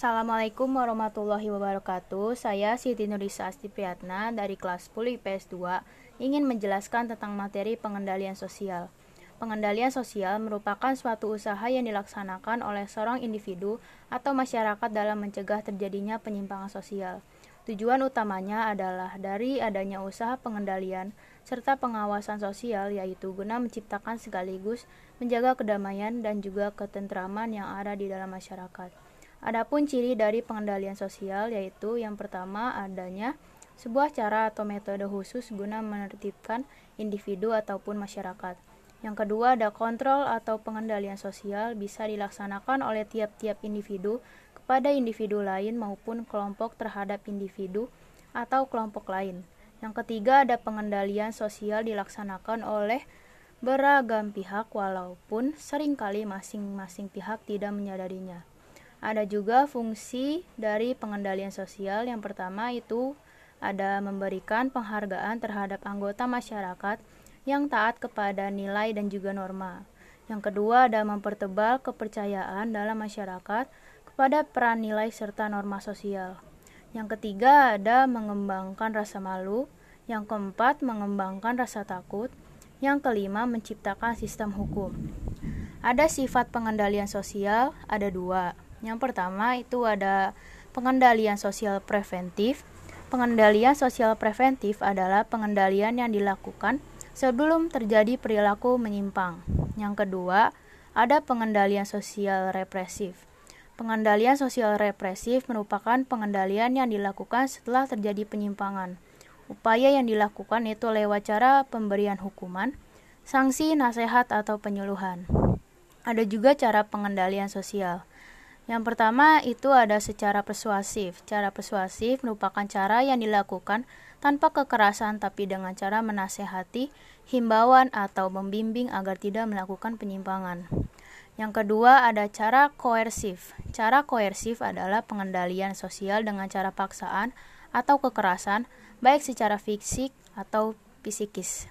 Assalamualaikum warahmatullahi wabarakatuh. Saya Siti Nurisa Astipriatna dari kelas 10 IPS 2 ingin menjelaskan tentang materi pengendalian sosial. Pengendalian sosial merupakan suatu usaha yang dilaksanakan oleh seorang individu atau masyarakat dalam mencegah terjadinya penyimpangan sosial. Tujuan utamanya adalah dari adanya usaha pengendalian serta pengawasan sosial yaitu guna menciptakan sekaligus menjaga kedamaian dan juga ketentraman yang ada di dalam masyarakat. Adapun ciri dari pengendalian sosial yaitu yang pertama adanya sebuah cara atau metode khusus guna menertibkan individu ataupun masyarakat. Yang kedua ada kontrol atau pengendalian sosial bisa dilaksanakan oleh tiap-tiap individu kepada individu lain maupun kelompok terhadap individu atau kelompok lain. Yang ketiga ada pengendalian sosial dilaksanakan oleh beragam pihak walaupun sering kali masing-masing pihak tidak menyadarinya. Ada juga fungsi dari pengendalian sosial. Yang pertama itu ada memberikan penghargaan terhadap anggota masyarakat yang taat kepada nilai dan juga norma. Yang kedua ada mempertebal kepercayaan dalam masyarakat kepada peran nilai serta norma sosial. Yang ketiga ada mengembangkan rasa malu. Yang keempat mengembangkan rasa takut. Yang kelima menciptakan sistem hukum. Ada sifat pengendalian sosial, ada dua. Yang pertama itu ada pengendalian sosial preventif. Pengendalian sosial preventif adalah pengendalian yang dilakukan sebelum terjadi perilaku menyimpang. Yang kedua, ada pengendalian sosial represif. Pengendalian sosial represif merupakan pengendalian yang dilakukan setelah terjadi penyimpangan. Upaya yang dilakukan itu lewat cara pemberian hukuman, sanksi, nasihat, atau penyuluhan. Ada juga cara pengendalian sosial. Yang pertama itu ada secara persuasif. Cara persuasif merupakan cara yang dilakukan tanpa kekerasan tapi dengan cara menasehati, himbauan atau membimbing agar tidak melakukan penyimpangan. Yang kedua ada cara koersif. Cara koersif adalah pengendalian sosial dengan cara paksaan atau kekerasan baik secara fisik atau psikis.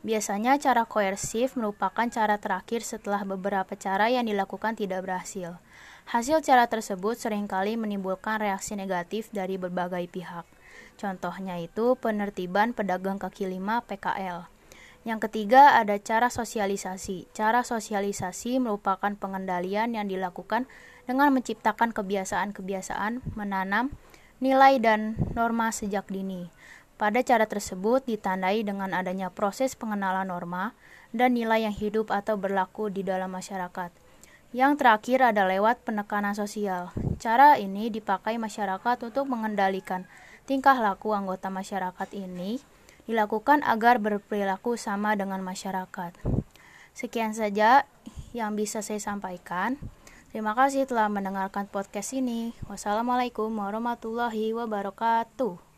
Biasanya cara koersif merupakan cara terakhir setelah beberapa cara yang dilakukan tidak berhasil. Hasil cara tersebut sering kali menimbulkan reaksi negatif dari berbagai pihak. Contohnya itu penertiban pedagang kaki lima PKL. Yang ketiga ada cara sosialisasi. Cara sosialisasi merupakan pengendalian yang dilakukan dengan menciptakan kebiasaan-kebiasaan menanam nilai dan norma sejak dini. Pada cara tersebut ditandai dengan adanya proses pengenalan norma dan nilai yang hidup atau berlaku di dalam masyarakat. Yang terakhir ada lewat penekanan sosial. Cara ini dipakai masyarakat untuk mengendalikan tingkah laku anggota masyarakat ini dilakukan agar berperilaku sama dengan masyarakat. Sekian saja yang bisa saya sampaikan. Terima kasih telah mendengarkan podcast ini. Wassalamualaikum warahmatullahi wabarakatuh.